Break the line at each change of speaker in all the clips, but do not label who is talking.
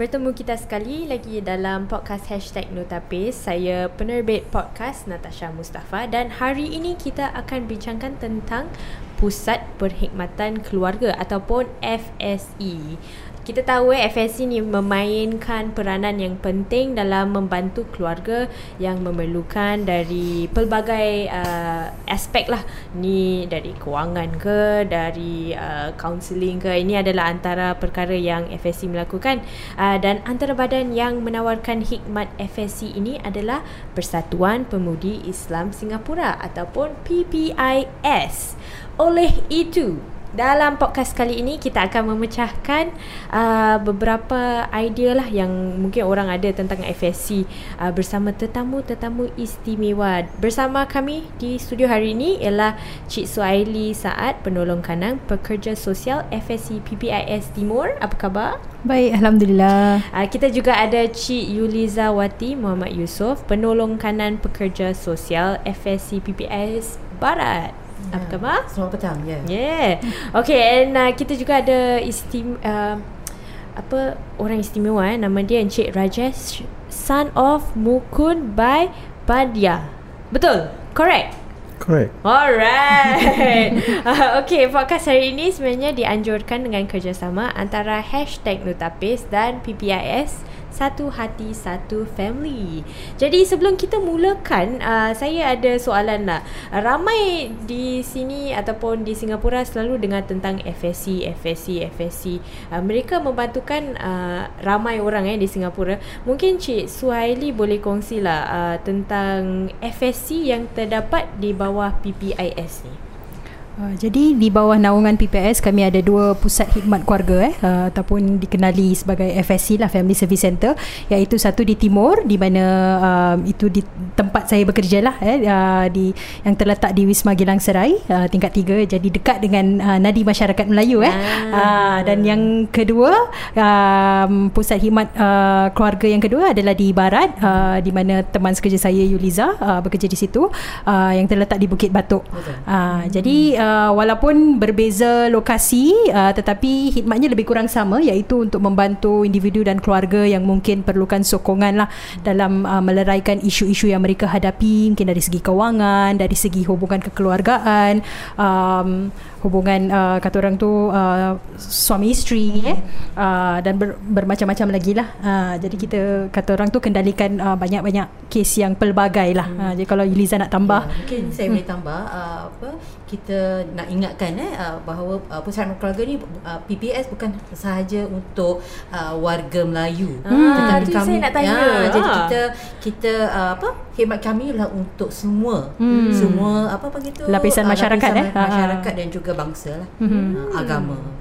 Bertemu kita sekali lagi dalam podcast Hashtag Notapis. Saya penerbit podcast Natasha Mustafa Dan hari ini kita akan bincangkan tentang Pusat Perkhidmatan Keluarga ataupun FSE kita tahu eh FSC ni memainkan peranan yang penting dalam membantu keluarga yang memerlukan dari pelbagai uh, aspek lah. Ni dari kewangan ke dari uh, counselling ke ini adalah antara perkara yang FSC melakukan. Uh, dan antara badan yang menawarkan hikmat FSC ini adalah Persatuan Pemudi Islam Singapura ataupun PPIS oleh itu dalam podcast kali ini kita akan memecahkan uh, beberapa idea lah yang mungkin orang ada tentang FSC uh, bersama tetamu-tetamu istimewa. Bersama kami di studio hari ini ialah Cik Suaili Saad, penolong kanang pekerja sosial FSC PPIS Timur. Apa khabar?
Baik, alhamdulillah.
Uh, kita juga ada Cik Yuliza Wati Muhammad Yusof, penolong kanan pekerja sosial FSC PPIS Barat. Yeah. Apa khabar?
Selamat petang. Ya. Yeah.
Yeah. Okay, and uh, kita juga ada istim uh, apa orang istimewa eh nama dia Encik Rajesh son of Mukun by Badia. Betul? Correct.
Correct.
Alright. uh, okay, podcast hari ini sebenarnya dianjurkan dengan kerjasama antara Hashtag Notapis dan PPIS satu hati satu family. Jadi sebelum kita mulakan, uh, saya ada soalan lah. Ramai di sini ataupun di Singapura selalu dengar tentang FSC, FSC, FSC. Uh, mereka membantukan uh, ramai orang eh di Singapura. Mungkin Cik Suhaili boleh kongsilah uh, tentang FSC yang terdapat di bawah PPIS ni.
Uh, jadi di bawah naungan PPS kami ada dua pusat khidmat keluarga eh. Uh, ataupun dikenali sebagai FSC lah Family Service Center iaitu satu di timur di mana uh, itu di tempat saya bekerja lah eh. Uh, di yang terletak di Wisma Gilang Serai uh, tingkat tiga. Jadi dekat dengan uh, nadi masyarakat Melayu eh. Ah. uh, dan yang kedua um, pusat khidmat uh, keluarga yang kedua adalah di barat uh, di mana teman sekerja saya Yuliza uh, bekerja di situ uh, yang terletak di Bukit Batuk uh, jadi uh, Uh, walaupun berbeza lokasi uh, tetapi khidmatnya lebih kurang sama iaitu untuk membantu individu dan keluarga yang mungkin perlukan sokongan lah dalam uh, meleraikan isu-isu yang mereka hadapi mungkin dari segi kewangan dari segi hubungan kekeluargaan um, hubungan uh, kata orang tu uh, suami isteri eh uh, dan ber, bermacam-macam lagi lah uh, jadi kita kata orang tu kendalikan uh, banyak-banyak kes yang pelbagai lah hmm. uh, jadi kalau Eliza nak tambah
ya, mungkin saya hmm. boleh tambah uh, apa kita nak ingatkan eh uh, bahawa uh, pusat keluarga ni uh, PPS bukan sahaja untuk uh, warga Melayu.
Ah, tetapi kami saya nak tanya. Ya,
ah. jadi kita kita uh, apa khidmat kami adalah untuk semua hmm. semua apa apa gitu
lapisan uh, masyarakat lapisan
eh masyarakat dan juga bangsa lah hmm. uh,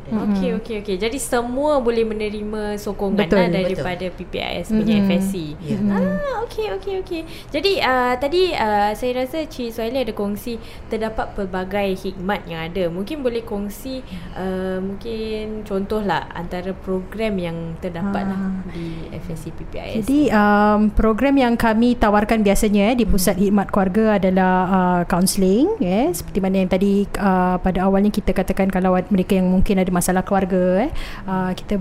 agama.
Okey okey okey. Jadi semua boleh menerima sokongan betul, lah daripada betul. PPIS punya hmm. FSC. Yeah. Ah okey okey okey. Jadi uh, tadi uh, saya rasa Cik Suhaili ada kongsi terdapat pelbagai hikmat yang ada mungkin boleh kongsi uh, mungkin contohlah antara program yang terdapat lah ah. di FSC PPIS
jadi um, program yang kami tawarkan biasanya eh, di pusat hmm. hikmat keluarga adalah uh, counselling eh, seperti mana yang tadi uh, pada awalnya kita katakan kalau mereka yang mungkin ada masalah keluarga eh, uh, kita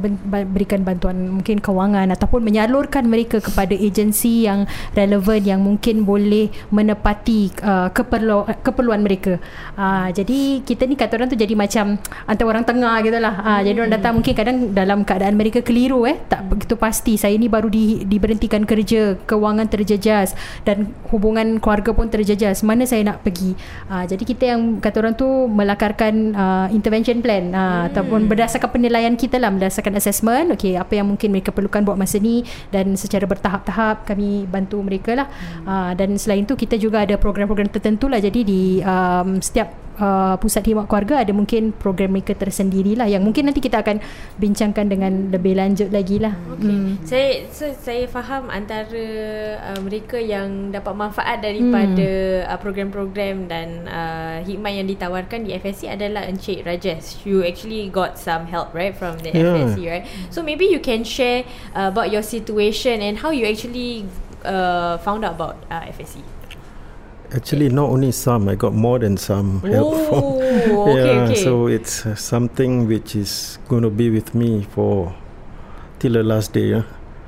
berikan bantuan mungkin kewangan ataupun menyalurkan mereka kepada agensi yang relevan yang mungkin boleh menepati uh, keperlu- keperluan mereka uh, Ah, jadi kita ni kata orang tu jadi macam antara orang tengah gitu lah. Ha, hmm. Jadi orang datang mungkin kadang dalam keadaan mereka keliru eh. Tak begitu pasti. Saya ni baru di, diberhentikan kerja. Kewangan terjejas. Dan hubungan keluarga pun terjejas. Mana saya nak pergi. Ha, jadi kita yang kata orang tu melakarkan uh, intervention plan. Ha, hmm. Ataupun berdasarkan penilaian kita lah. Berdasarkan assessment. Okay, apa yang mungkin mereka perlukan buat masa ni. Dan secara bertahap-tahap kami bantu mereka lah. Hmm. Ha, dan selain tu kita juga ada program-program tertentu lah. Jadi di um, setiap uh, pusat khidmat keluarga ada mungkin program mereka tersendiri lah yang mungkin nanti kita akan bincangkan dengan lebih lanjut lagi lah.
Okay. Hmm. Saya so, saya faham antara uh, mereka yang dapat manfaat daripada hmm. uh, program-program dan uh, hikmat yang ditawarkan di FSC adalah Encik Rajesh. You actually got some help right from the yeah. FSC right? So maybe you can share uh, about your situation and how you actually uh, found out about uh, FSC.
Actually, not only some. I got more than some help from.
okay,
yeah,
okay.
so it's uh, something which is going to be with me for till the last day. Yeah.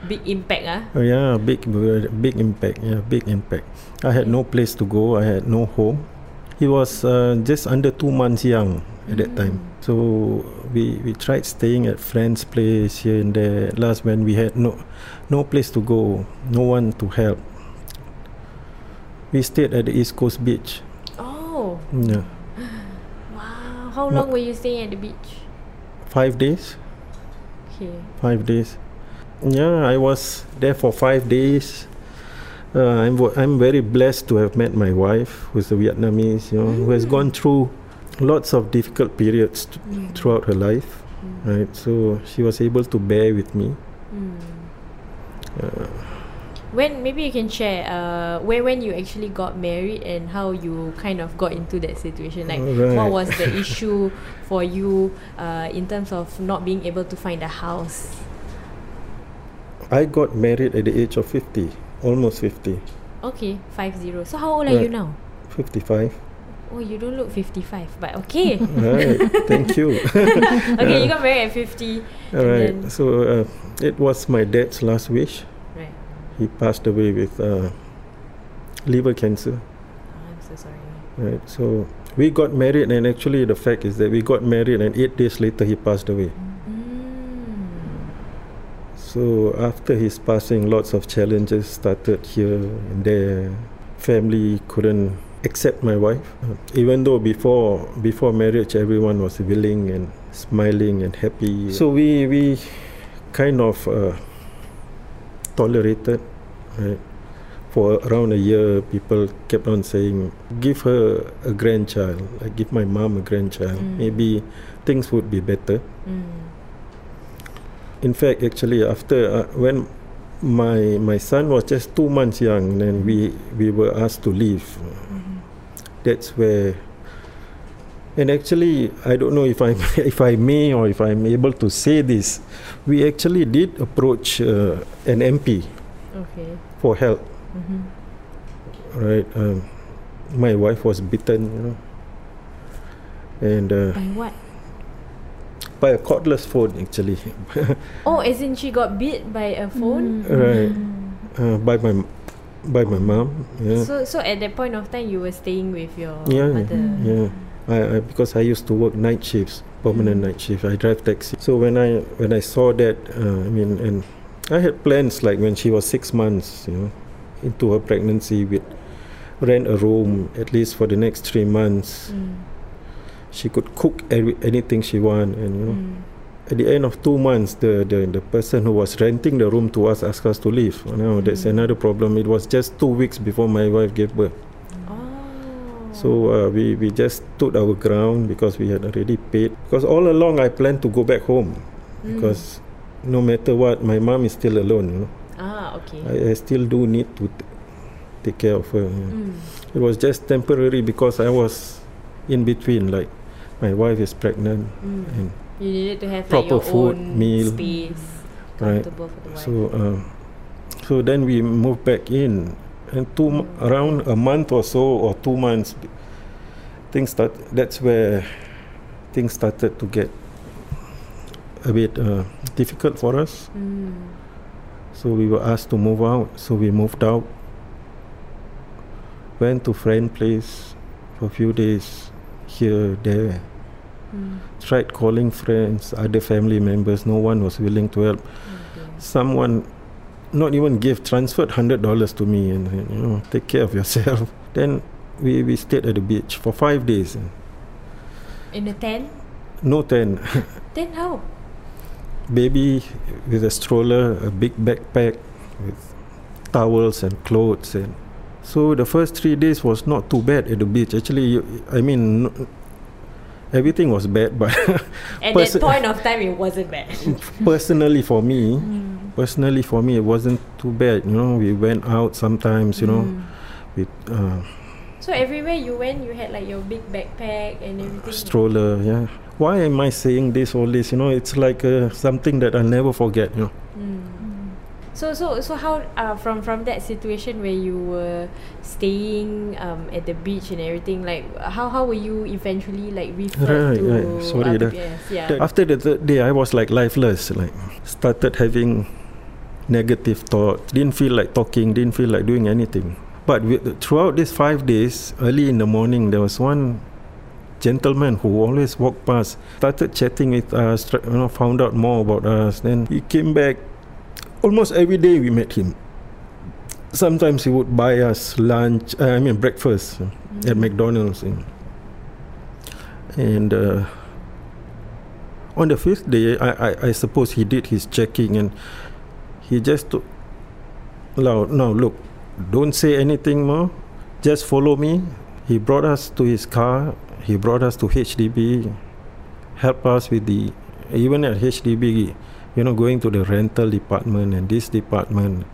Big impact ah.
Oh yeah, big big impact. Yeah, big impact. I had no place to go. I had no home. He was uh, just under two months young at that time. So we we tried staying at friends' place here and there. Last, when we had no no place to go, no one to help, we stayed at the East Coast Beach.
Oh,
Yeah,
wow. How long were you staying at the beach?
five days.
Okay.
Five days. Yeah, I was there for five days. Uh, I'm I'm very blessed to have met my wife, who's a Vietnamese, you know, who has mm. gone through lots of difficult periods t- mm. throughout her life, mm. right? So she was able to bear with me.
Uh, When maybe you can share uh when when you actually got married and how you kind of got into that situation. Like what was the issue for you uh in terms of not being able to find a house?
I got married at the age of 50, almost 50,
Okay, five zero. So how old are you now?
55.
Oh, you don't look fifty five, but okay.
right, thank you.
okay, you got married at fifty.
All right, so uh, it was my dad's last wish.
Right.
He passed away with uh, liver cancer.
Oh, I'm so sorry.
Right. So we got married, and actually, the fact is that we got married, and eight days later, he passed away.
Mm.
So after his passing, lots of challenges started here and there. Family couldn't accept my wife, even though before before marriage, everyone was willing and smiling and happy. So we we kind of uh, tolerated, right? For around a year, people kept on saying, "Give her a grandchild. Like give my mom a grandchild.
Mm.
Maybe things would be better."
Mm.
In fact, actually, after uh, when my my son was just two months young, then we we were asked to leave. That's where. And actually, I don't know if I if I may or if I'm able to say this. We actually did approach uh, an MP
Okay.
For help.
Mm-hmm.
Right. Um, my wife was bitten, you know, and uh,
By what?
by a cordless phone actually.
Oh, as in she got bit by a phone.
right. Uh, by my by my mom. Yeah.
So so at that point of time, you were staying with your
Yeah,
mother.
yeah. I, I because I used to work night shifts, permanent night shift. I drive taxi. So when I when I saw that, uh, I mean, and I had plans like when she was six months, you know, into her pregnancy, with rent a room at least for the next three months.
Mm.
She could cook every, anything she want, and you know,
Mm.
at the end of two months, the, the the person who was renting the room to us asked us to leave. You Now that's another problem. It was just two weeks before my wife gave birth.
Oh.
So uh, we, we just stood our ground because we had already paid. Because all along I planned to go back home.
Mm.
Because no matter what, my mom is still alone. You know,
ah okay.
I, I still do need to t- take care of her. you know.
Mm.
It was just temporary because I was in between. Like my wife is pregnant,
Mm.
and
You needed to have like
Proper
your
food,
own
meal.
space,
Right.
for the wife.
so uh, so then we moved back in. And two mo- around a month or so, or two months, things start. That's where things started to get a bit uh, difficult for us.
Mm.
So we were asked to move out. So we moved out. Went to friend place for a few days, here there.
Mm.
Tried calling friends, other family members. No one was willing to help.
Okay.
Someone, not even give, transferred hundred dollars to me and you know, take care of yourself. Then we we stayed at the beach for five days.
In a tent?
No tent.
Then how?
Baby with a stroller, a big backpack with towels and clothes and so the first three days was not too bad at the beach. Actually, you, I mean, no- everything was bad, but
At
Perso-
that point of time, it wasn't bad.
personally for me, personally for me, it wasn't too bad. You know, we went out sometimes. You know,
Mm.
with uh,
So everywhere you went, you had like your big backpack and everything.
stroller. Yeah. Why am I saying this all this? You know, it's like uh, something that I'll never forget. You know.
Mm. So so so how uh, from from that situation where you were staying um, at the beach and everything like how how were you eventually like referred
Right,
to
right. Sorry, that-
Yeah.
After the third day, I was like lifeless. Like started having negative thoughts. Didn't feel like talking. Didn't feel like doing anything. But with, throughout these five days, early in the morning, there was one gentleman who always walked past, started chatting with us. You know, found out more about us. Then he came back. Almost every day we met him. Sometimes he would buy us lunch. Uh, I mean breakfast at McDonald's. And, and uh, on the fifth day, I, I, I suppose he did his checking and he just took, now, now look, don't say anything more, just follow me. He brought us to his car, he brought us to HDB, help us with the, even at HDB, you know, going to the rental department and this department,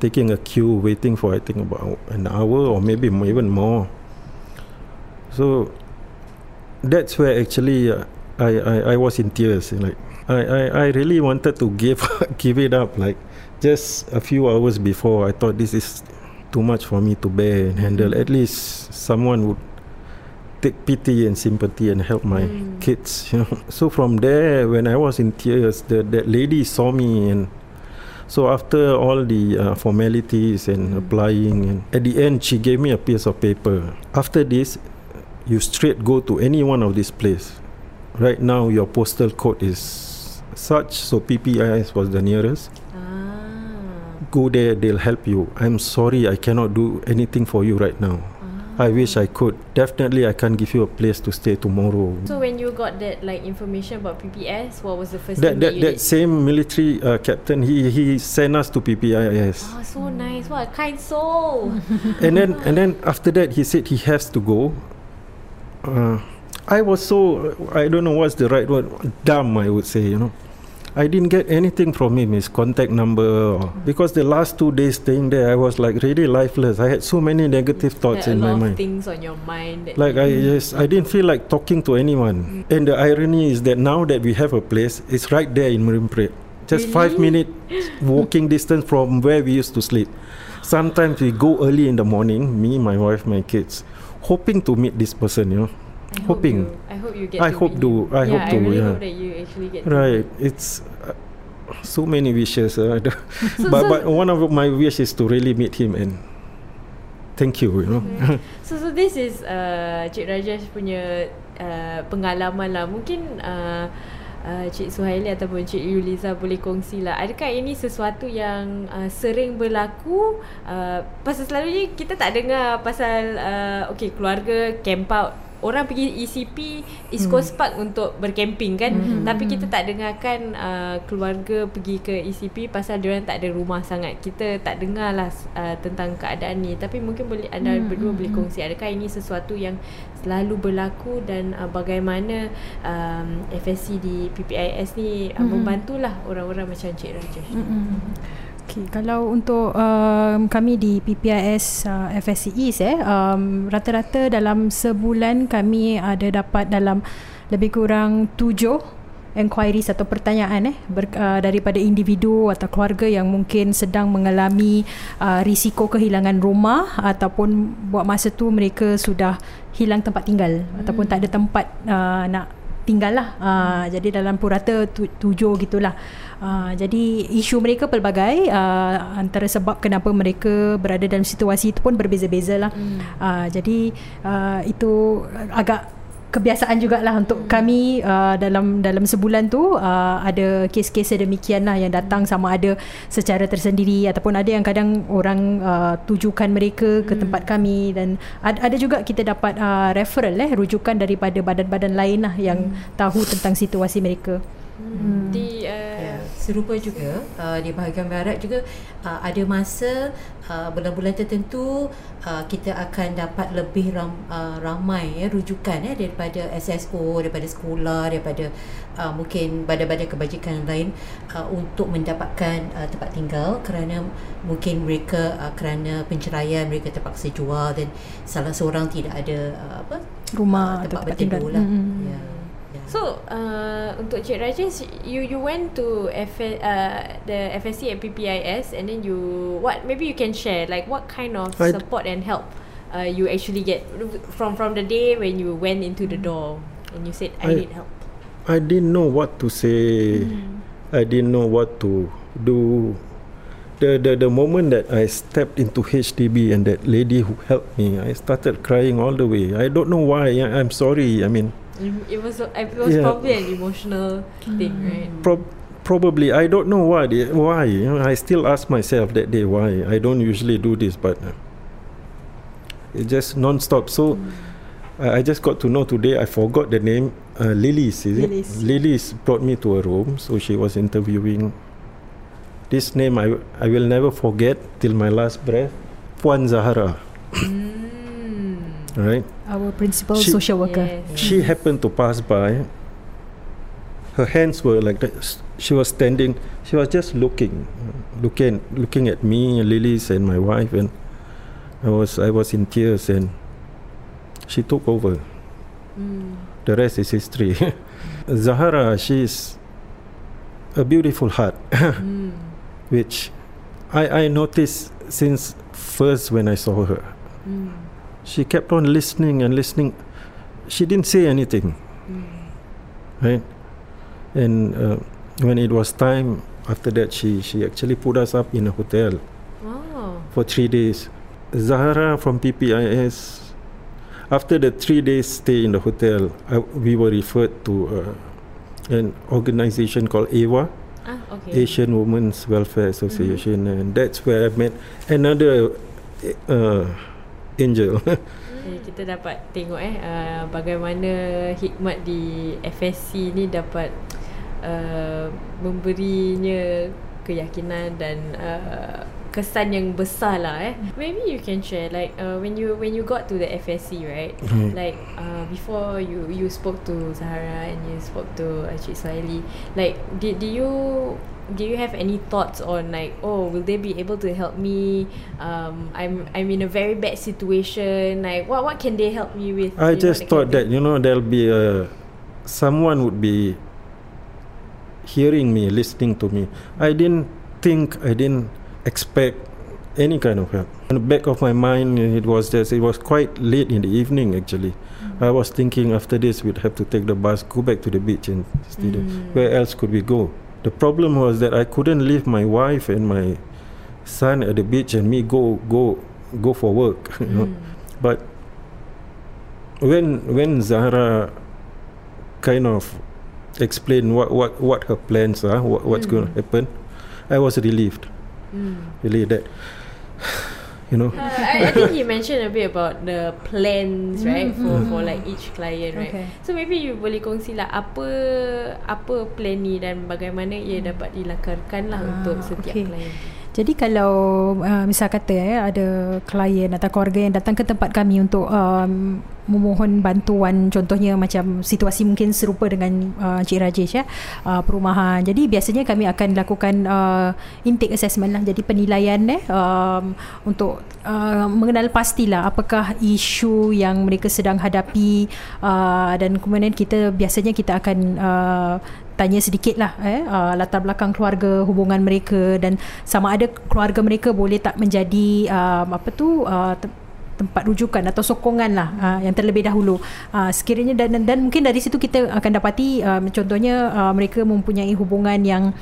taking a queue, waiting for I think about an hour or maybe even more. So that's where actually uh, I, I I was in tears. Like I, I, I really wanted to give give it up. Like just a few hours before, I thought this is too much for me to bear and handle. At least someone would take pity and sympathy and help my
Mm.
kids. You know. So from there, when I was in tears, the that lady saw me and. So after all the uh, formalities and applying, and at the end, she gave me a piece of paper. After this, you straight go to any one of these place. Right now, your postal code is such, so PPIS was the nearest.
ah.
Go there, they'll help you. I'm sorry, I cannot do anything for you right now. I wish I could. Definitely, I can't give you a place to stay tomorrow.
So when you got that like information about PPS, what was the first
that
thing that,
that,
you
that
did?
same military uh, captain, he he sent us to PPIS.
Oh, so nice. What a kind soul.
and then and then after that he said he has to go uh, I was so I don't know what's the right word dumb I would say you know I didn't get anything from him his contact number or, because the last two days staying there I was like really lifeless. I had so many negative thoughts in my mind.
things on your mind. That
like I yes I didn't feel like talking to anyone. And the irony is that now that we have a place it's right there in Marine Parade. Just five
Really?
minute walking distance from where we used to sleep. Sometimes we go early in the morning me my wife my kids hoping to meet this person you know.
I hope
hoping.
You, I hope you get.
I
to
hope to,
him.
I
yeah,
hope
I
to,
really
yeah.
hope that you actually get. to
right it's uh, so many wishes uh,
So-
but
so-
but one of my wishes is to really meet him and thank you you know
So so this is uh, Cik Rajesh punya uh, pengalaman lah. Mungkin uh, uh, Cik Suhaili ataupun Cik Yuliza boleh kongsi lah. Adakah ini sesuatu yang uh, sering berlaku? Uh, pasal selalunya kita tak dengar pasal uh, okay keluarga camp out. Orang pergi ECP East Coast Park untuk bercamping kan?
Hmm.
Tapi kita tak dengarkan uh, Keluarga pergi ke ECP Pasal diorang tak ada rumah sangat. Kita tak dengar lah uh, Tentang keadaan ni. Tapi mungkin boleh anda
Hmm,
berdua
hmm,
boleh
hmm.
kongsi Adakah ini sesuatu yang Selalu berlaku Dan uh, bagaimana um, FSC di PPIS ni uh,
Hmm.
Membantulah orang-orang macam Cik Rajesh
Okay, kalau untuk um, kami di PPIS uh, FSC East eh um, rata-rata dalam sebulan kami ada dapat dalam lebih kurang tujuh enquiries atau pertanyaan eh ber, uh, daripada individu atau keluarga yang mungkin sedang mengalami uh, risiko kehilangan rumah ataupun buat masa tu mereka sudah hilang tempat tinggal hmm. ataupun tak ada tempat uh, nak tinggal lah uh, jadi dalam purata tu, tujuh gitulah. Uh, jadi isu mereka pelbagai uh, antara sebab kenapa mereka berada dalam situasi itu pun berbeza-beza lah
Hmm.
uh, jadi uh, itu agak kebiasaan jugalah untuk kami uh, dalam dalam sebulan tu uh, ada kes-kes sedemikian lah yang datang sama ada secara tersendiri ataupun ada yang kadang orang uh, tujukan mereka ke tempat kami dan ada, ada juga kita dapat uh, referral eh rujukan daripada badan-badan lain lah yang tahu tentang situasi mereka.
Hmm. Di uh,
Ya, serupa juga uh, di bahagian barat juga uh, ada masa uh, bulan-bulan tertentu uh, kita akan dapat lebih ram, uh, ramai ya rujukan ya daripada SSO daripada sekolah daripada uh, mungkin badan-badan kebajikan lain uh, untuk mendapatkan uh, tempat tinggal kerana mungkin mereka uh, kerana penceraian mereka terpaksa jual dan salah seorang tidak ada uh, apa
Rumah
uh, tempat
tempat
berteduh
tinggal.
lah
Mm.
ya ya
So uh, untuk Cik Rajesh, you you went to F uh, the FSC at PPIS and then you what maybe you can share like what kind of
I-
support and help uh, you actually get from from the day when you went into the door and you said I,
I-
need help.
I didn't know what to say. I didn't know what to do. The, the the moment that I stepped into HDB and that lady who helped me, I started crying all the way. I don't know why. I- I'm sorry. I mean,
It- It was it was
Yeah.
probably an emotional thing, right?
prob- probably I don't know why. Why? You know, I still ask myself that day why. I don't usually do this, but uh, it just non-stop. So. I I just got to know today. I forgot the name. Uh, Lilis, is it?
Lilis.
Lilis brought me to a room, so she was interviewing. This name I I will never forget till my last breath. Puan Zahara,
Mm.
Right?
Our principal
She-
social worker.
Yes.
She happened to pass by. Her hands were like that. She was standing. She was just looking, looking, looking at me, Lilis, and my wife, and I was I was in tears, and she took over.
Mm.
The rest is history. Zahara, she's a beautiful heart,
Mm.
which I, I noticed since first when I saw her.
Mm.
She kept on listening and listening. She didn't say anything,
Mm.
right? And uh, when it was time, after that, she, she actually put us up in a hotel
Wow.
for three days. Zahara from PPIS, after the three days stay in the hotel, I, we were referred to uh, an organization called AWA,
Ah, okay.
Asian Women's Welfare Association, and that's where I met another uh, angel.
Kita dapat tengok eh uh, bagaimana hikmat di FSC ni dapat uh, memberinya keyakinan dan uh, kesan yang besar lah eh. Maybe you can share like uh, when you when you got to the FSC right,
Hmm.
like uh, before you you spoke to Zahara and you spoke to uh, Cik Suhaili, like did, did you do you have any thoughts on like oh will they be able to help me um i'm i'm in a very bad situation like what what can they help me with
I
You know,
just thought that you know there'll be a someone would be hearing me, listening to me. I didn't think, I didn't expect any kind of help. In the back of my mind, it was just it was quite late in the evening actually. I was thinking after this we'd have to take the bus, go back to the beach and stay there.
Mm.
Where else could we go? The problem was that I couldn't leave my wife and my son at the beach and me go go go for work. You know,
Mm.
but when when Zahra kind of explained what what what her plans are, what, what's going to happen, I was relieved.
Mm.
Really that you know.
Uh, I, I think you mentioned a bit about the plans, right, for for like each client, right.
Okay.
So maybe you boleh kongsi lah apa apa plan ni dan bagaimana ia dapat dilakarkan lah
Ah,
untuk setiap
okay.
client.
Jadi kalau uh, misal kata eh, ada klien atau keluarga yang datang ke tempat kami untuk um, memohon bantuan contohnya macam situasi mungkin serupa dengan uh, Cik Rajesh ya uh, perumahan. Jadi biasanya kami akan lakukan uh, intake assessment lah jadi penilaian eh um, untuk uh, mengenal pastilah apakah isu yang mereka sedang hadapi uh, dan kemudian kita biasanya kita akan uh, tanya sedikit lah eh, uh, latar belakang keluarga hubungan mereka dan sama ada keluarga mereka boleh tak menjadi um, apa tu uh, tempat rujukan atau sokongan lah uh, yang terlebih dahulu uh, sekiranya dan, dan dan mungkin dari situ kita akan dapati um, contohnya uh, mereka mempunyai hubungan yang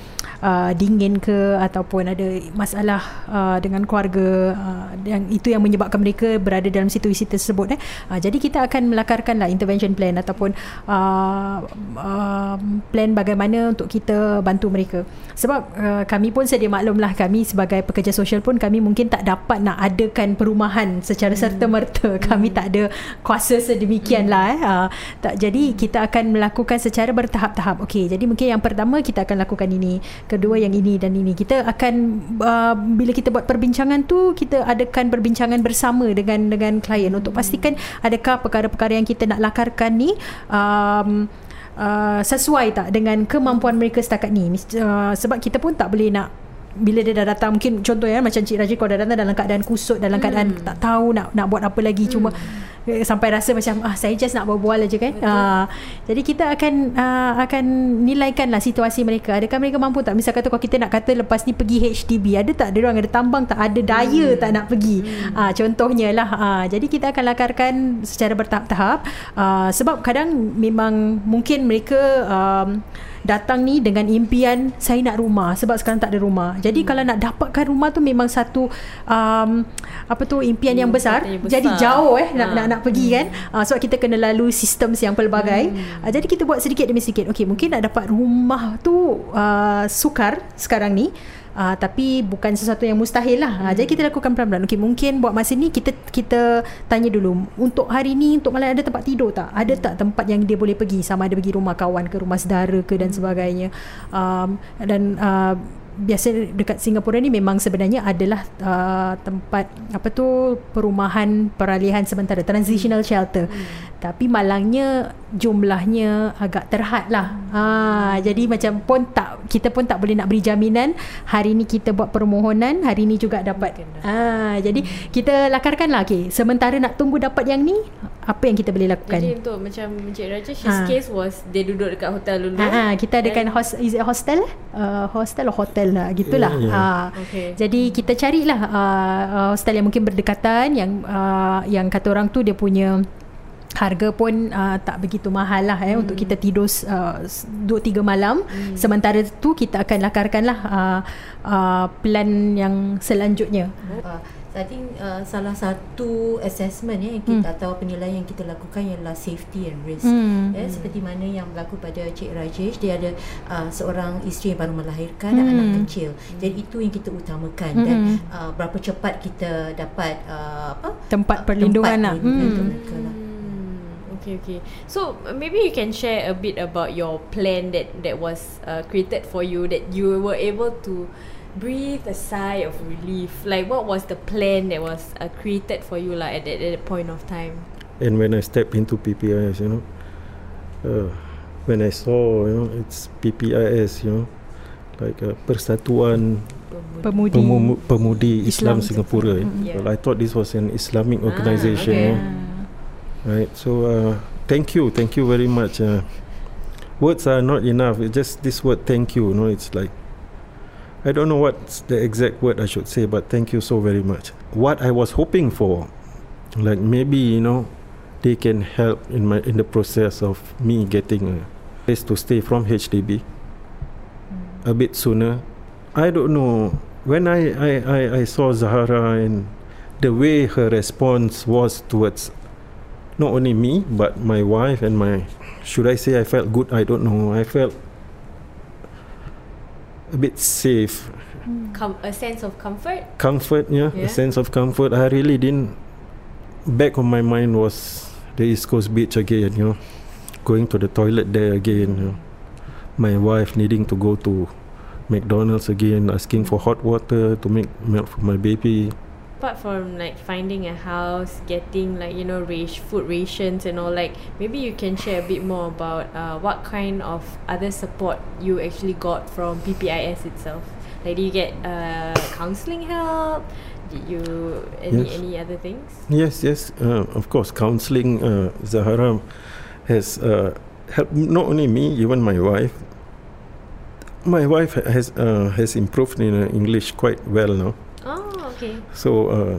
uh, dingin ke ataupun ada masalah uh, dengan keluarga uh, yang itu yang menyebabkan mereka berada dalam situasi tersebut eh. uh, jadi kita akan melakarkan lah intervention plan ataupun uh, um, plan bagaimana untuk kita bantu mereka sebab uh, kami pun sedia maklum lah kami sebagai pekerja sosial pun kami mungkin tak dapat nak adakan perumahan secara serta-merta. Kami tak ada kuasa sedemikian lah eh. uh, tak jadi kita akan melakukan secara bertahap-tahap. Okey jadi mungkin yang pertama kita akan lakukan ini kedua yang ini dan ini. Kita akan uh, bila kita buat perbincangan tu kita adakan perbincangan bersama dengan dengan klien untuk pastikan adakah perkara-perkara yang kita nak lakarkan ni um, Uh, sesuai tak dengan kemampuan mereka setakat ni? Uh, sebab kita pun tak boleh nak bila dia dah datang mungkin contoh ya macam Cik Raji kalau dah datang dalam keadaan kusut dalam keadaan tak tahu nak nak buat apa lagi cuma eh, sampai rasa macam ah saya just nak berbual aja kan. Uh, jadi kita akan uh, akan nilaikanlah situasi mereka. Adakah mereka mampu tak? Misal kata kalau kita nak kata lepas ni pergi HDB, ada tak dia orang ada tambang tak ada daya hmm. tak nak pergi. Hmm. Uh, contohnya lah. Uh, jadi kita akan lakarkan secara bertahap-tahap uh, sebab kadang memang mungkin mereka um, datang ni dengan impian saya nak rumah sebab sekarang tak ada rumah. Jadi hmm. kalau nak dapatkan rumah tu memang satu um, apa tu impian yang besar. besar. Jadi jauh eh ha. nak, nak nak pergi hmm. kan. Uh, sebab kita kena lalu sistem yang pelbagai. Hmm. Uh, jadi kita buat sedikit demi sedikit. Okey, mungkin nak dapat rumah tu uh, sukar sekarang ni. Uh, tapi bukan sesuatu yang mustahil lah. Hmm. Uh, jadi kita lakukan pelan-pelan. Okay, mungkin buat masa ni kita kita tanya dulu. Untuk hari ni, untuk malam ada tempat tidur tak? Ada tak tempat yang dia boleh pergi? Sama ada pergi rumah kawan ke, rumah saudara ke dan sebagainya. Um, dan uh, biasa dekat Singapura ni memang sebenarnya adalah uh, tempat apa tu perumahan peralihan sementara transitional shelter. Hmm. Tapi malangnya jumlahnya agak terhad lah. Ha, jadi macam pun tak kita pun tak boleh nak beri jaminan hari ni kita buat permohonan, hari ni juga dapat. Ha, jadi hmm. kita lakarkan lah. Okay. Sementara nak tunggu dapat yang ni, apa yang kita boleh lakukan?
Jadi untuk macam Encik Raja, his ha. case was dia duduk dekat hotel dulu.
Ha, ha, kita adakan host, is it hostel? Uh, hostel atau hotel lah. Gitulah. Yeah, yeah. Ha. Okay. Jadi kita carilah uh, hostel yang mungkin berdekatan, yang uh, yang kata orang tu dia punya harga pun uh, tak begitu mahal lah eh, hmm. untuk kita tidur uh, 2-3 malam hmm. sementara tu kita akan lakarkanlah uh, uh, plan yang selanjutnya
uh, I think uh, salah satu assessment ya, yang kita, hmm. atau penilaian yang kita lakukan ialah safety and risk hmm. ya, seperti mana yang berlaku pada Cik Rajesh dia ada uh, seorang isteri yang baru melahirkan hmm. dan anak kecil jadi itu yang kita utamakan hmm. dan uh, berapa cepat kita dapat uh, apa
tempat perlindungan, tempat perlindungan
hmm. mereka lah okay okay so maybe you can share a bit about your plan that that was uh, created for you that you were able to breathe a sigh of relief. Like what was the plan that was uh, created for you like at that, at that point of time?
And when i stepped into ppis you know uh, when i saw you know it's ppis you know like a persatuan
pemudi.
Pemudi, pemudi islam, islam singapura yeah. well, i thought this was an islamic ah, organization ah, okay. you know? right so uh, thank you thank you very much uh, words are not enough it's just this word thank you you know it's like I don't know what's the exact word I should say but thank you so very much. What I was hoping for like maybe you know they can help in my in the process of me getting a place to stay from HDB mm. a bit sooner. I don't know. When I, I, I, I saw Zahara and the way her response was towards not only me but my wife and my should I say I felt good? I don't know. I felt a bit safe.
Com- a sense of comfort?
Comfort yeah, yeah, a sense of comfort. I really didn't back of my mind was the East Coast Beach again you know. Going to the toilet there again you know. my wife needing to go to McDonald's again asking for hot water to make milk for my baby
apart from like finding a house, getting like you know ration, food rations and all, like maybe you can share a bit more about uh, what kind of other support you actually got from PPIS itself. Like, do you get uh, counselling help? Did you any yes. any other things?
Yes, yes. Uh, of course, counselling. Uh, Zahara has uh, helped not only me, even my wife. My wife has uh, has improved in uh, English quite well now.
Okay.
So uh,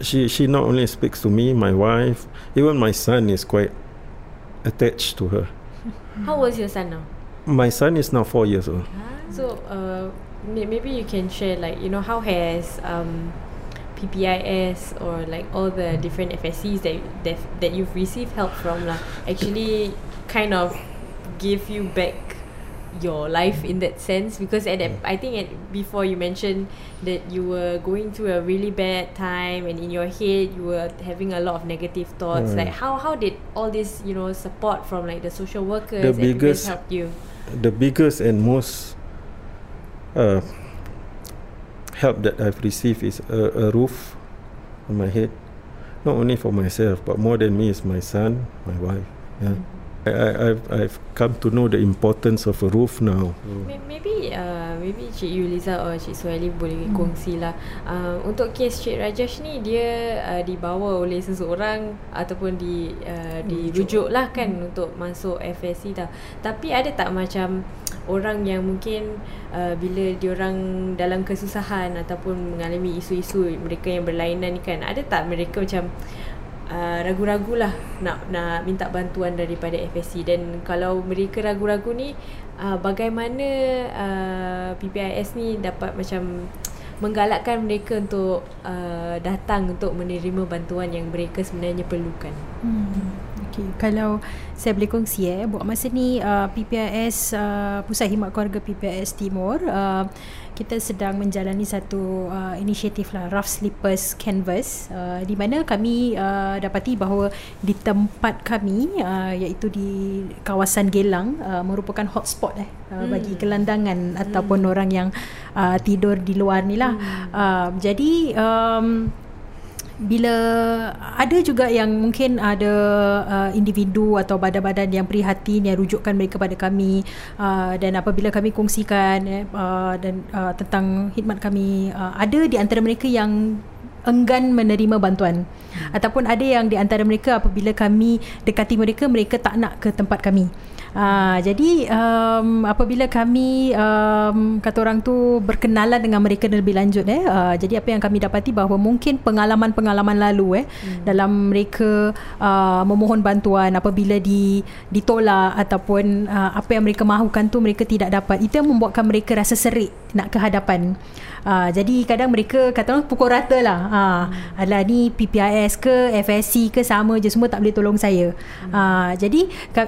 she she not only speaks to me, my wife, even my son is quite attached to her.
How was your son now?
My son is now four years old.
Ah. So uh, maybe you can share like you know how has um, PPIS or like all the different FSCs that that that you've received help from lah actually kind of give you back your life in that sense because at that, I think at, before you mentioned that you were going through a really bad time and in your head you were having a lot of negative thoughts. Mm. like how how did all this you know support from like the social workers the biggest help you?
the biggest and most uh, help that I've received is a, a roof on my head. Not only for myself but more than me is my son my wife yeah. Mm-hmm. I, I've, I've come to know the importance of a roof now.
Maybe uh, maybe Cik Yuliza or Cik Suhaili boleh hmm. kongsi lah uh, untuk kes Cik Rajesh ni dia uh, dibawa oleh seseorang ataupun di uh, dirujuk lah kan hmm. untuk masuk FSC dah tapi ada tak macam orang yang mungkin uh, bila diorang dalam kesusahan ataupun mengalami isu-isu mereka yang berlainan ni kan ada tak mereka macam uh, ragu-ragu lah nak nak minta bantuan daripada FSC dan kalau mereka ragu-ragu ni uh, bagaimana uh, PPIS ni dapat macam menggalakkan mereka untuk uh, datang untuk menerima bantuan yang mereka sebenarnya perlukan.
Hmm. Okay. Kalau saya boleh kongsi eh, buat masa ni uh, PPIS uh, Pusat Himat Keluarga PPIS Timur uh, kita sedang menjalani satu uh, inisiatif lah Rough Sleepers Canvas uh, di mana kami uh, dapati bahawa di tempat kami uh, iaitu di kawasan Gelang uh, merupakan hotspot eh uh, hmm. bagi gelandangan hmm. ataupun orang yang uh, tidur di luar ni lah hmm. uh, jadi um, bila ada juga yang mungkin ada uh, individu atau badan-badan yang prihatin yang rujukkan mereka pada kami uh, dan apabila kami kongsikan eh, uh, dan uh, tentang khidmat kami uh, ada di antara mereka yang enggan menerima bantuan hmm. ataupun ada yang di antara mereka apabila kami dekati mereka mereka tak nak ke tempat kami Uh, jadi um, apabila kami um, kata orang tu berkenalan dengan mereka lebih lanjut eh uh, jadi apa yang kami dapati bahawa mungkin pengalaman-pengalaman lalu eh hmm. dalam mereka uh, memohon bantuan apabila di ditolak ataupun uh, apa yang mereka mahukan tu mereka tidak dapat itu yang membuatkan mereka rasa serik nak ke hadapan Uh, jadi kadang mereka kata orang pukul rata lah. Uh, hmm. Alah ni PPIS ke FSC ke sama je semua tak boleh tolong saya. Hmm. Uh, jadi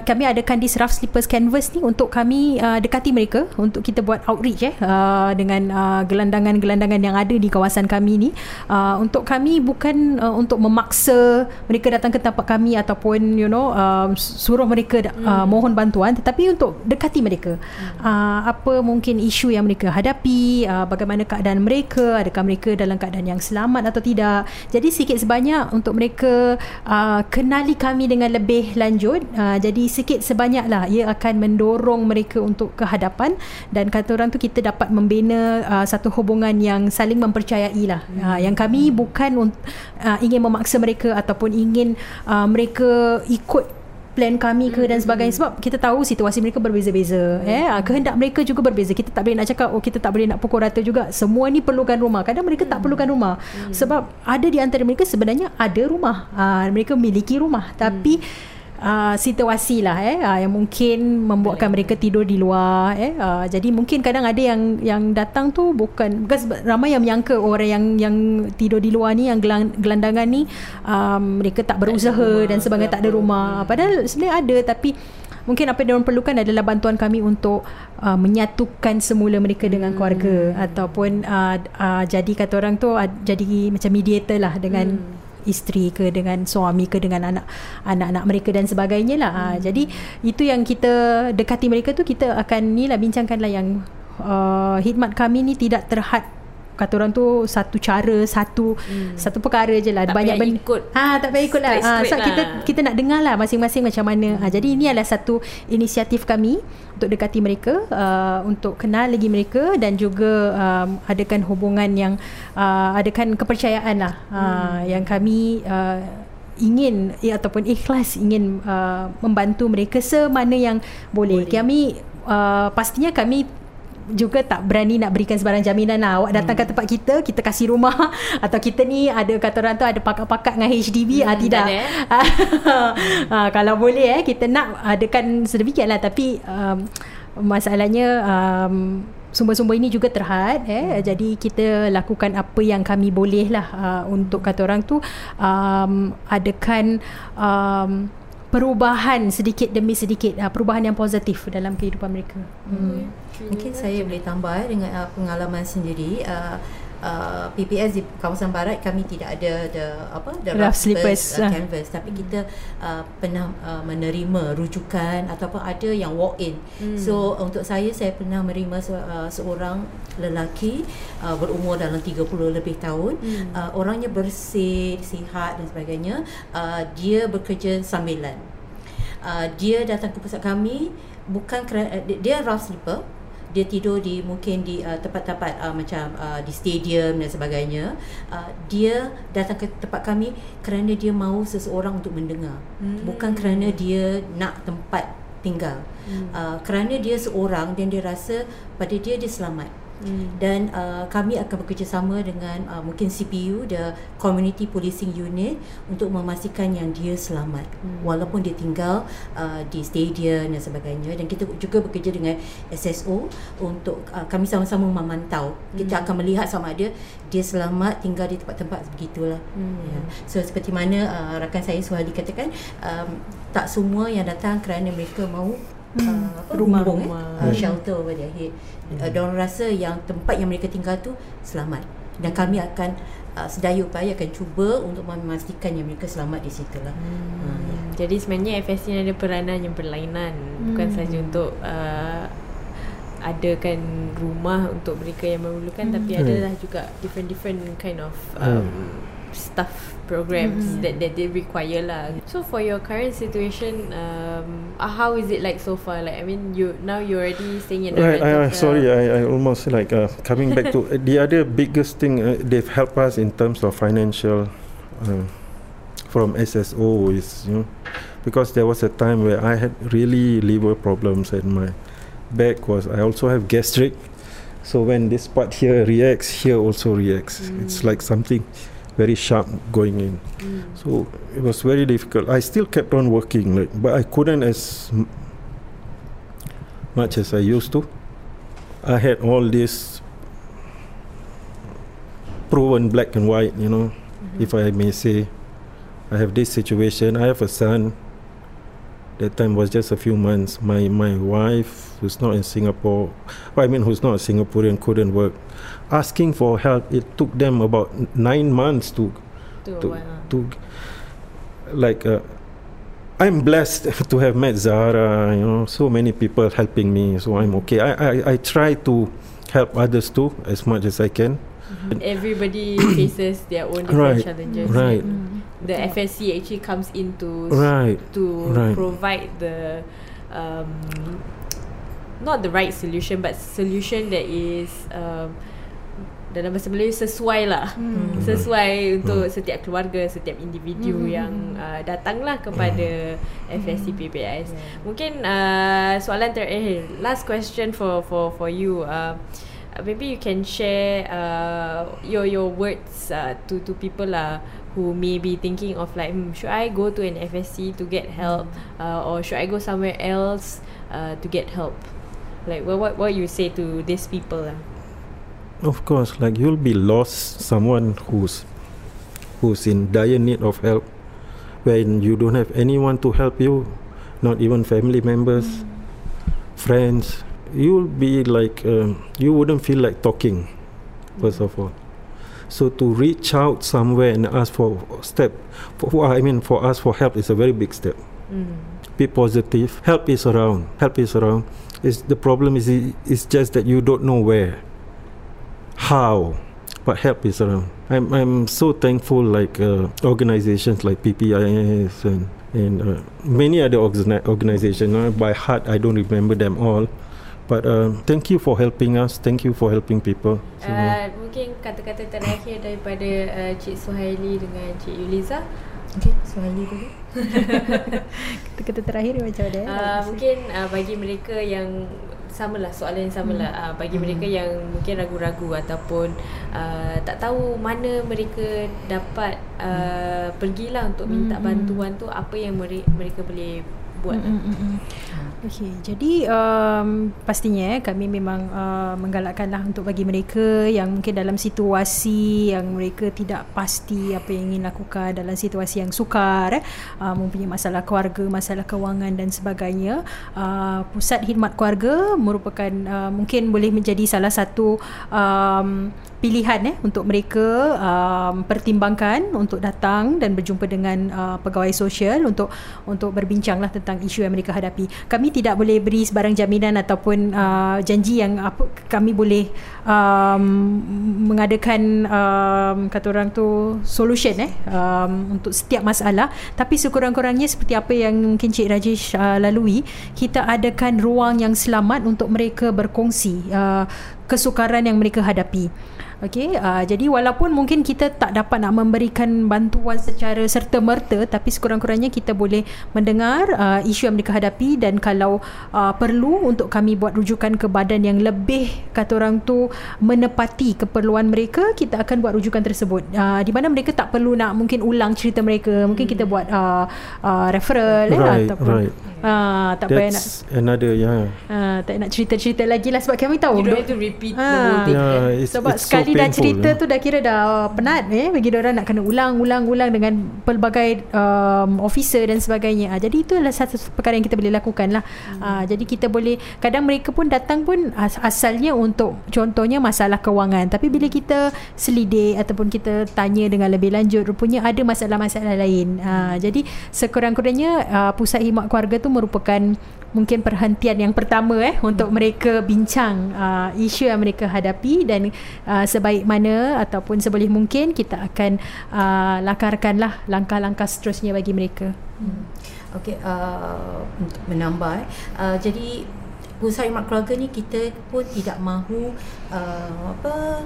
kami adakan rough sleepers canvas ni untuk kami uh, dekati mereka untuk kita buat outreach eh uh, dengan uh, gelandangan-gelandangan yang ada di kawasan kami ni. Uh, untuk kami bukan uh, untuk memaksa mereka datang ke tempat kami ataupun you know uh, suruh mereka uh, hmm. mohon bantuan tetapi untuk dekati mereka. Hmm. Uh, apa mungkin isu yang mereka hadapi, uh, bagaimana keadaan keadaan mereka adakah mereka dalam keadaan yang selamat atau tidak jadi sikit sebanyak untuk mereka uh, kenali kami dengan lebih lanjut uh, jadi sikit sebanyaklah ia akan mendorong mereka untuk ke hadapan dan kata orang tu kita dapat membina uh, satu hubungan yang saling mempercayai lah hmm. uh, yang kami bukan uh, ingin memaksa mereka ataupun ingin uh, mereka ikut plan kami ke dan sebagainya. Sebab kita tahu situasi mereka berbeza-beza eh. Ah, kehendak mereka juga berbeza. Kita tak boleh nak cakap oh kita tak boleh nak pukul rata juga. Semua ni perlukan rumah. Kadang mereka tak perlukan rumah. Sebab ada di antara mereka sebenarnya ada rumah. Uh, mereka memiliki rumah. Tapi hmm uh, situasi lah eh. Uh, yang mungkin membuatkan mereka tidur di luar eh. Uh, jadi mungkin kadang ada yang yang datang tu bukan bukan ramai yang menyangka orang yang yang tidur di luar ni yang gelang, gelandangan ni um, mereka tak berusaha tak dan sebagainya tak ada rumah. Hmm. padahal sebenarnya ada tapi mungkin apa yang mereka perlukan adalah bantuan kami untuk uh, menyatukan semula mereka dengan hmm. keluarga. Ataupun uh, uh, jadi kata orang tu uh, jadi macam mediator lah dengan hmm isteri ke dengan suami ke dengan anak anak-anak mereka dan sebagainya lah. Hmm. Ha, jadi itu yang kita dekati mereka tu kita akan ni lah bincangkanlah yang uh, khidmat kami ni tidak terhad kata orang tu satu cara satu hmm. satu perkara je lah
tak
banyak
benda ikut
ha tak payah ikut lah ha, so lah. kita kita nak dengar lah masing-masing macam mana ha, jadi ini adalah satu inisiatif kami untuk dekati mereka uh, untuk kenal lagi mereka dan juga um, adakan hubungan yang uh, adakan kepercayaan lah uh, hmm. yang kami uh, ingin ya, ataupun ikhlas ingin uh, membantu mereka semana yang boleh, boleh. kami uh, pastinya kami juga tak berani nak berikan sebarang jaminan lah. Awak datang hmm. ke tempat kita, kita kasih rumah atau kita ni ada kata orang tu ada pakat-pakat dengan HDB hmm, ah tidak. ha, kalau boleh eh kita nak adakan sedemikian lah tapi um, masalahnya um, sumber-sumber ini juga terhad eh hmm. jadi kita lakukan apa yang kami boleh lah uh, untuk kata orang tu um, adakan um, perubahan sedikit demi sedikit uh, perubahan yang positif dalam kehidupan mereka.
Hmm. Mungkin saya boleh tambah eh, dengan uh, pengalaman sendiri uh, uh, PPS di kawasan barat kami tidak ada the apa the rough slippers uh, lah. canvas tapi kita uh, pernah uh, menerima rujukan ataupun ada yang walk in. Hmm. So untuk saya saya pernah menerima se- uh, seorang lelaki uh, berumur dalam 30 lebih tahun. Hmm. Uh, orangnya bersih, sihat dan sebagainya. Uh, dia bekerja sambilan. Uh, dia datang ke pusat kami bukan kerana uh, dia rough slipper dia tidur di mungkin di uh, tempat-tempat uh, macam uh, di stadium dan sebagainya uh, dia datang ke tempat kami kerana dia mahu seseorang untuk mendengar hmm. bukan kerana dia nak tempat tinggal hmm. uh, kerana dia seorang dan dia rasa pada dia dia selamat Hmm. Dan uh, kami akan bekerjasama dengan uh, mungkin CPU, the Community Policing Unit untuk memastikan yang dia selamat hmm. walaupun dia tinggal uh, di stadium dan sebagainya. Dan kita juga bekerja dengan SSO untuk uh, kami sama-sama memantau. Hmm. Kita akan melihat sama ada dia selamat tinggal di tempat-tempat begitulah. Hmm. Yeah. So seperti mana uh, rakan saya Suhali katakan, um, tak semua yang datang kerana mereka mahu uh, rumah, rumah. Eh? Uh, shelter over their head. Hmm. Uh, diorang rasa yang tempat yang mereka tinggal tu selamat. Dan kami akan uh, sedaya upaya akan cuba untuk memastikan yang mereka selamat di situ lah. Hmm.
Uh, ya. Jadi sebenarnya FSC ada peranan yang berlainan. Hmm. Bukan saja untuk uh, adakan rumah untuk mereka yang memerlukan hmm. tapi hmm. adalah juga different different kind of um, hmm. Stuff programs mm-hmm. that that they require lah. So for your current situation, um, uh, how is it like so far? Like I mean, you now you already staying in.
Right, I, I, sorry, I, I almost like uh, coming back to the other biggest thing uh, they've helped us in terms of financial uh, from SSO is you know because there was a time where I had really liver problems and my back was I also have gastric. So when this part here reacts, here also reacts. Mm. It's like something very sharp going in. Mm. So it was very difficult. I still kept on working, like, but I couldn't as m- much as I used to. I had all this proven black and white, you know, mm-hmm. if I may say. I have this situation. I have a son. That time was just a few months. My my wife, who's not in Singapore, I mean, who's not a Singaporean, couldn't work asking for help it took them about nine months to to to, to like uh, I'm blessed to have met Zara you know so many people helping me so I'm okay I I, I try to help others too as much as I can
mm-hmm. everybody faces their own different right. challenges
right mm.
The FSC actually comes in to
right.
to right. provide the um, not the right solution but solution that is um, dalam bahasa Melayu sesuai lah hmm. sesuai hmm. untuk setiap keluarga setiap individu hmm. yang uh, datanglah kepada hmm. FSC PPIS yeah. mungkin uh, soalan terakhir last question for for for you uh, maybe you can share uh, your your words uh, to to people lah who may be thinking of like hmm, should I go to an FSC to get help uh, or should I go somewhere else uh, to get help like what what what you say to these people lah
Of course, like you'll be lost someone who's who's in dire need of help when you don't have anyone to help you, not even family members, mm. friends. You'll be like um, you wouldn't feel like talking, first of all. So to reach out somewhere and ask for step, for, I mean for us for help is a very big step. Mm. Be positive. Help is around. Help is around. Is the problem is is just that you don't know where how but help is around i'm i'm so thankful like uh, organizations like ppis and and uh, many other organizations uh, by heart i don't remember them all but uh, thank you for helping us thank you for helping people
so, uh, mungkin kata-kata terakhir daripada uh, Cik Suhaili dengan Cik Yuliza
Okay, Suhaili dulu
Kata-kata terakhir macam mana?
Uh, mungkin uh, bagi mereka yang samalah soalan yang samalah hmm. uh, bagi hmm. mereka yang mungkin ragu-ragu ataupun uh, tak tahu mana mereka dapat uh, pergilah untuk minta hmm. bantuan tu apa yang mereka boleh buat. Hmm. Hmm.
Okey, jadi um, pastinya kami memang uh, menggalakkanlah untuk bagi mereka yang mungkin dalam situasi yang mereka tidak pasti apa yang ingin lakukan dalam situasi yang sukar, eh, uh, mempunyai masalah keluarga, masalah kewangan dan sebagainya. Uh, pusat khidmat keluarga merupakan uh, mungkin boleh menjadi salah satu um, pilihan eh untuk mereka um, pertimbangkan untuk datang dan berjumpa dengan uh, pegawai sosial untuk untuk berbincanglah tentang isu yang mereka hadapi. Kami tidak boleh beri sebarang jaminan ataupun uh, janji yang apa kami boleh um, mengadakan um, kata orang tu solution eh um, untuk setiap masalah. Tapi sekurang-kurangnya seperti apa yang mungkin Cik Rajesh uh, lalui kita adakan ruang yang selamat untuk mereka berkongsi uh, kesukaran yang mereka hadapi Okey, uh, jadi walaupun mungkin kita tak dapat nak memberikan bantuan secara serta-merta tapi sekurang-kurangnya kita boleh mendengar uh, isu yang mereka hadapi dan kalau uh, perlu untuk kami buat rujukan ke badan yang lebih kata orang tu menepati keperluan mereka, kita akan buat rujukan tersebut. Uh, di mana mereka tak perlu nak mungkin ulang cerita mereka, mungkin kita buat uh, uh, referral
Right,
eh, ataupun
right.
Uh, tak payah nak
That's another yeah.
uh, tak nak cerita-cerita lagi lah sebab kami tahu
You don't have to repeat the
Ah.
whole thing
Yeah,
kan?
it's,
sebab
it's
sekali
so
dah cerita
yeah.
tu dah kira dah penat eh bagi orang nak kena ulang-ulang-ulang dengan pelbagai um, officer dan sebagainya. Ah, jadi itu adalah satu perkara yang kita boleh lakukan lah. Hmm. Ah, jadi kita boleh kadang mereka pun datang pun as, asalnya untuk contohnya masalah kewangan tapi bila kita selidik ataupun kita tanya dengan lebih lanjut rupanya ada masalah-masalah lain. Ah, jadi sekurang-kurangnya uh, pusat khidmat keluarga tu merupakan mungkin perhentian yang pertama eh untuk mereka bincang uh, isu yang mereka hadapi dan uh, sebaik mana ataupun seboleh mungkin kita akan uh, lakarkanlah langkah-langkah seterusnya bagi mereka.
Hmm. Okey, uh, untuk menambah eh. Uh, jadi pusat khidmat keluarga ni kita pun tidak mahu uh, apa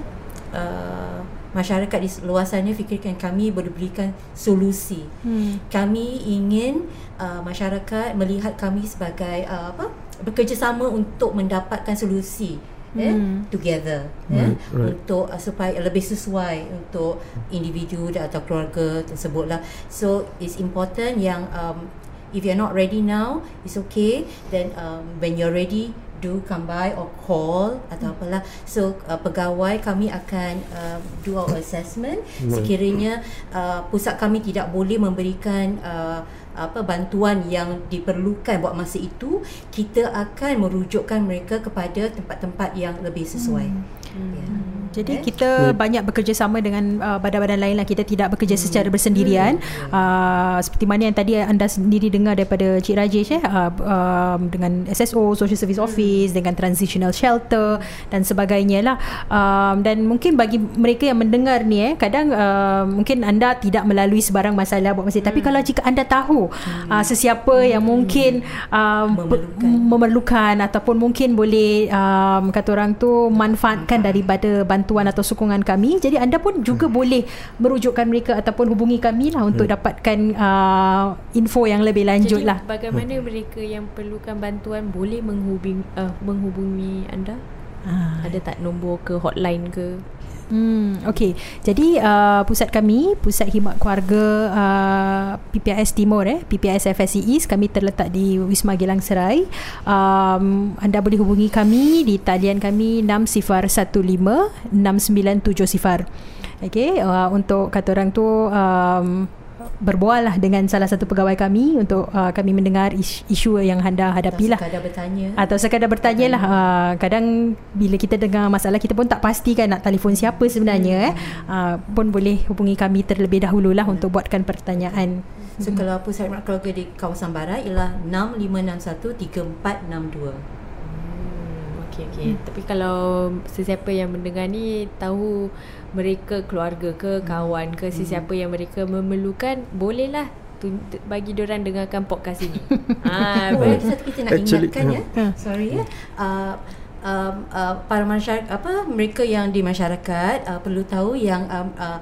uh, masyarakat di luar sana fikirkan kami boleh berikan solusi.
Hmm.
Kami ingin uh, masyarakat melihat kami sebagai uh, apa bekerjasama untuk mendapatkan solusi eh
Hmm.
together
Right,
eh
right.
untuk uh, supaya lebih sesuai untuk individu dan atau keluarga tersebutlah so it's important yang um, if you're not ready now it's okay then um, when you're ready do come by or call atau apalah so uh, pegawai kami akan uh, do our assessment
Right.
sekiranya uh, pusat kami tidak boleh memberikan uh, apa bantuan yang diperlukan buat masa itu kita akan merujukkan mereka kepada tempat-tempat yang lebih sesuai. Hmm. Ya.
Jadi
Eh?
kita
Baik.
banyak bekerjasama dengan uh, badan-badan lain lah. Kita tidak bekerja
Hmm.
secara bersendirian.
Hmm.
Uh, seperti mana yang tadi anda sendiri dengar daripada Cik Rajesh eh, uh, um, dengan SSO, Social Service
Hmm.
Office, dengan Transitional Shelter dan sebagainya lah. Um, dan mungkin bagi mereka yang mendengar ni eh, kadang uh, mungkin anda tidak melalui sebarang masalah buat masa. Tapi
Hmm.
kalau jika anda tahu uh, sesiapa yang mungkin um, pe-
Memerlukan.
memerlukan ataupun mungkin boleh um, kata orang tu manfaatkan daripada bantuan atau sokongan kami jadi anda pun juga hmm. boleh merujukkan mereka ataupun hubungi kami lah untuk
Hmm.
dapatkan uh, info yang lebih lanjut
Jadi
lah
bagaimana mereka yang perlukan bantuan boleh menghubungi uh, menghubungi anda?
Ah.
Ada tak nombor ke hotline ke?
Hmm, okey. Jadi uh, pusat kami, Pusat Khidmat Keluarga uh, PPIS Timur eh, PPIS East, kami terletak di Wisma Gelang Serai. Um, anda boleh hubungi kami di talian kami 6015 6970. Okey, uh, untuk kata orang tu um, berbual lah dengan salah satu pegawai kami untuk uh, kami mendengar is- isu yang anda hadapi lah
Sekadar bertanya.
atau sekadar bertanya lah uh, kadang bila kita dengar masalah kita pun tak pasti kan nak telefon siapa sebenarnya eh uh, pun boleh hubungi kami terlebih dahulu lah untuk buatkan pertanyaan
So kalau pusat khidmat keluarga di kawasan barat ialah 6561 3462.
Hmm, okey okey. Hmm. Tapi kalau sesiapa yang mendengar ni tahu mereka keluarga ke kawan ke sesiapa yang mereka memerlukan bolehlah tun- bagi diorang dengarkan podcast ini. ah,
Oh, satu kita nak
Actually,
ingatkan ya.
Ha.
Sorry ya. Uh, um, uh, para masyarakat apa mereka yang di masyarakat uh, perlu tahu yang um, uh,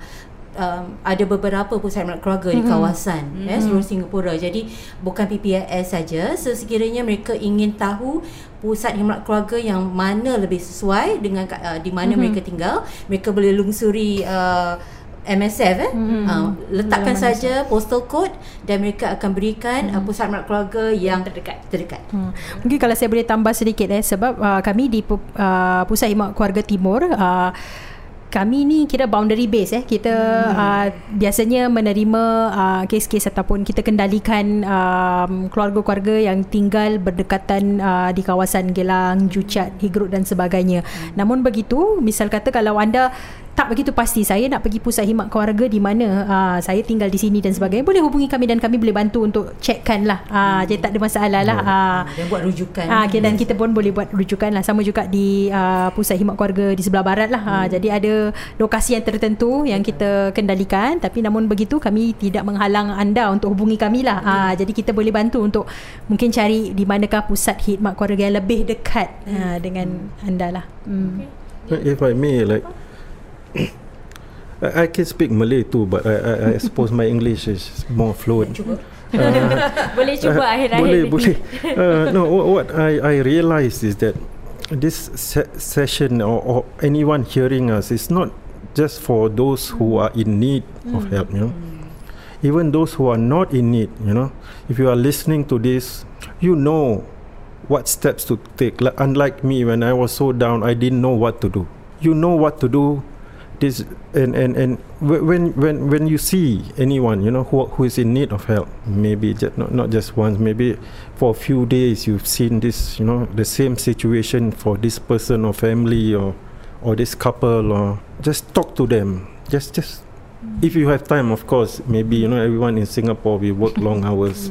um, ada beberapa pusat khidmat keluarga di kawasan mm-hmm. ya seluruh Singapura. Jadi bukan PPIS saja. So sekiranya mereka ingin tahu pusat khidmat keluarga yang mana lebih sesuai dengan uh, di mana mm-hmm. mereka tinggal, mereka boleh lungsuri uh, MSF eh mm-hmm. uh, letakkan saja postal code dan mereka akan berikan mm-hmm. uh, pusat khidmat keluarga yang
terdekat.
terdekat.
Hmm. Mungkin kalau saya boleh tambah sedikit eh sebab uh, kami di uh, Pusat Khidmat Keluarga Timur uh, kami ni kira boundary base eh kita hmm. uh, biasanya menerima uh, kes-kes ataupun kita kendalikan um, keluarga-keluarga yang tinggal berdekatan uh, di kawasan Gelang, Jucat, Higrut dan sebagainya. Hmm. Namun begitu, misal kata kalau anda tak begitu pasti saya nak pergi pusat khidmat keluarga di mana uh, saya tinggal di sini dan sebagainya boleh hubungi kami dan kami boleh bantu untuk checkkan lah uh, jadi tak ada masalah lah uh,
Dan buat rujukan.
Ah, okay, dan kita pun boleh buat rujukan lah sama juga di uh, pusat khidmat keluarga di sebelah barat lah. Hmm. jadi ada lokasi yang tertentu yang kita kendalikan tapi namun begitu kami tidak menghalang anda untuk hubungi kami lah. Hmm. Uh, jadi kita boleh bantu untuk mungkin cari di manakah pusat khidmat keluarga yang lebih dekat hmm. uh, dengan hmm. anda lah. Hmm.
Okay. If I may like I, I can speak Malay too but I, I, I suppose my English is more fluent.
Boleh cuba.
Uh,
akhir-akhir
boleh
ni.
boleh. Uh, no what, what I I realize is that this se- session or, or anyone hearing us is not just for those who are in need of help you know. Even those who are not in need you know. If you are listening to this you know what steps to take. Like, unlike me when I was so down I didn't know what to do. You know what to do this and and and when when when you see anyone you know who who is in need of help maybe just not not just once maybe for a few days you've seen this you know the same situation for this person or family or or this couple or just talk to them. Just just if you have time of course maybe you know everyone in singapore we work long hours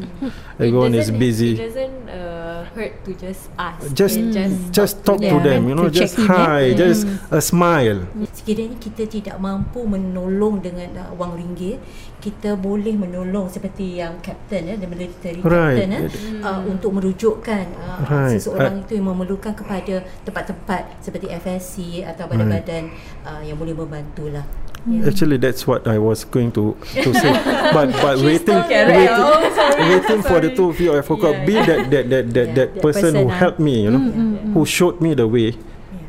everyone
It
is busy
It doesn't uh, hurt to just ask.
just
and just
just talk to
Yeah.
them you know just
in, eh?
hi just a smile
Sekiranya kita tidak mampu menolong dengan uh, wang ringgit, kita boleh menolong seperti yang kapten ya, the military
Right.
captain ya, uh, untuk merujukkan uh,
Right.
seseorang itu yang memerlukan kepada tempat-tempat seperti FSC atau badan-badan uh, yang boleh membantulah. Ya.
Actually, that's what I was going to to say. but but
She's
waiting, waiting.
Oh,
waiting for the two of you, I forgot.
Yeah,
Be that that that that,
Yeah,
that
that
person, who
person, ah.
helped me, you know, who showed me the way.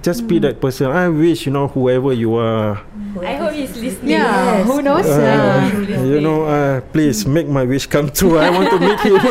Just be that person. I wish you know whoever you are.
I hope he's listening.
Yeah, who knows?
Uh,
Uh,
you know, uh, please make my wish come true. I want to meet him.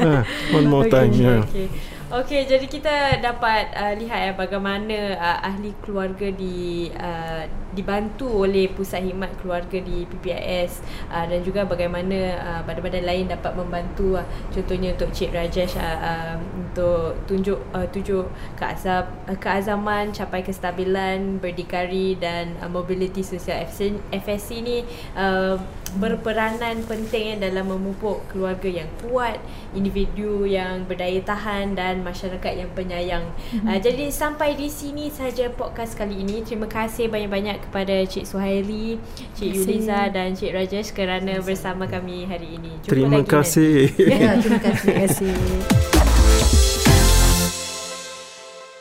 Uh, one more
Okay,
time. Yeah.
Okay. Okay, jadi kita dapat uh, lihat ya bagaimana uh, ahli keluarga di uh, dibantu oleh pusat khidmat keluarga di PPIS uh, dan juga bagaimana uh, badan-badan lain dapat membantu uh, contohnya untuk Cik Rajesh uh, uh, untuk tunjuk uh, tunjuk keazam, uh, keazaman capai kestabilan berdikari dan uh, mobility sosial FSC, FSC ni uh, berperanan penting eh, dalam memupuk keluarga yang kuat, individu yang berdaya tahan dan masyarakat yang penyayang. Mm-hmm. Uh, jadi sampai di sini saja podcast kali ini. Terima kasih banyak-banyak kepada Cik Suhaili, Cik Yuliza dan Cik Rajesh kerana bersama kami hari ini. Jumpa
Terima
lagi
kasih.
Ya, terima kasih.
Terima kasih.